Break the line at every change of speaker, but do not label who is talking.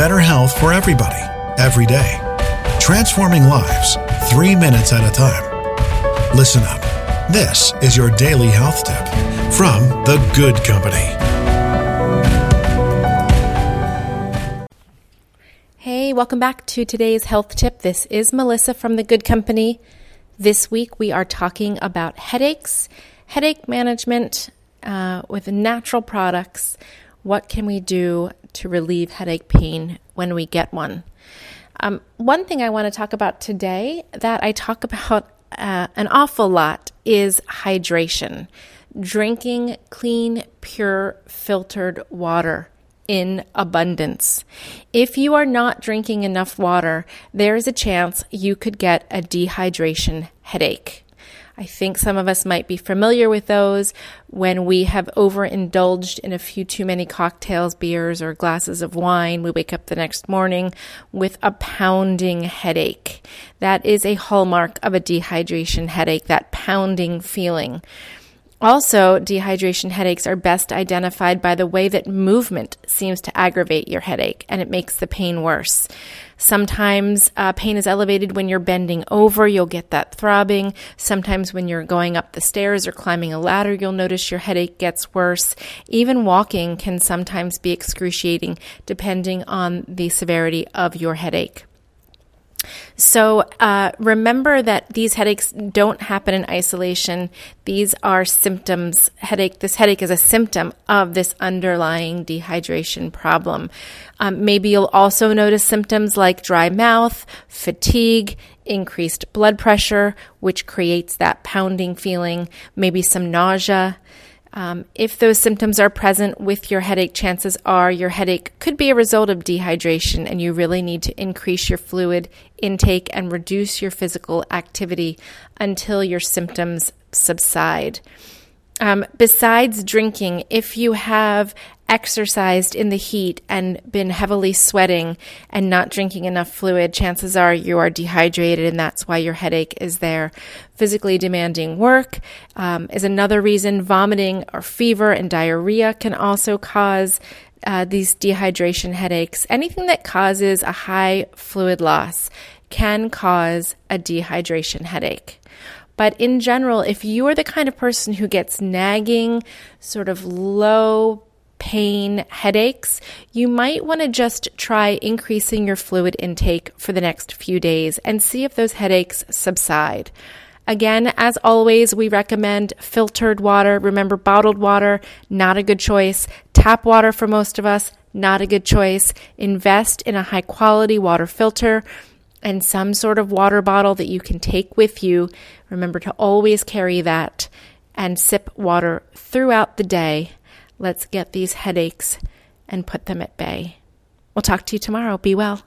better health for everybody, every day. Transforming lives, three minutes at a time. Listen up. This is your daily health tip from The Good Company.
Hey, welcome back to today's health tip. This is Melissa from The Good Company. This week we are talking about headaches, headache management uh, with natural products. What can we do to relieve headache pain when we get one? Um, one thing I want to talk about today that I talk about uh, an awful lot is hydration. Drinking clean, pure, filtered water in abundance. If you are not drinking enough water, there is a chance you could get a dehydration headache. I think some of us might be familiar with those when we have overindulged in a few too many cocktails, beers, or glasses of wine. We wake up the next morning with a pounding headache. That is a hallmark of a dehydration headache, that pounding feeling. Also, dehydration headaches are best identified by the way that movement seems to aggravate your headache and it makes the pain worse. Sometimes uh, pain is elevated when you're bending over, you'll get that throbbing. Sometimes when you're going up the stairs or climbing a ladder, you'll notice your headache gets worse. Even walking can sometimes be excruciating depending on the severity of your headache. So uh, remember that these headaches don't happen in isolation. These are symptoms. Headache. This headache is a symptom of this underlying dehydration problem. Um, maybe you'll also notice symptoms like dry mouth, fatigue, increased blood pressure, which creates that pounding feeling. Maybe some nausea. Um, if those symptoms are present with your headache, chances are your headache could be a result of dehydration, and you really need to increase your fluid intake and reduce your physical activity until your symptoms subside. Um, besides drinking, if you have exercised in the heat and been heavily sweating and not drinking enough fluid, chances are you are dehydrated and that's why your headache is there. Physically demanding work um, is another reason. Vomiting or fever and diarrhea can also cause uh, these dehydration headaches. Anything that causes a high fluid loss can cause a dehydration headache. But in general, if you are the kind of person who gets nagging, sort of low pain, headaches, you might want to just try increasing your fluid intake for the next few days and see if those headaches subside. Again, as always, we recommend filtered water. Remember, bottled water, not a good choice. Tap water for most of us, not a good choice. Invest in a high quality water filter and some sort of water bottle that you can take with you. Remember to always carry that and sip water throughout the day Let's get these headaches and put them at bay. We'll talk to you tomorrow. Be well.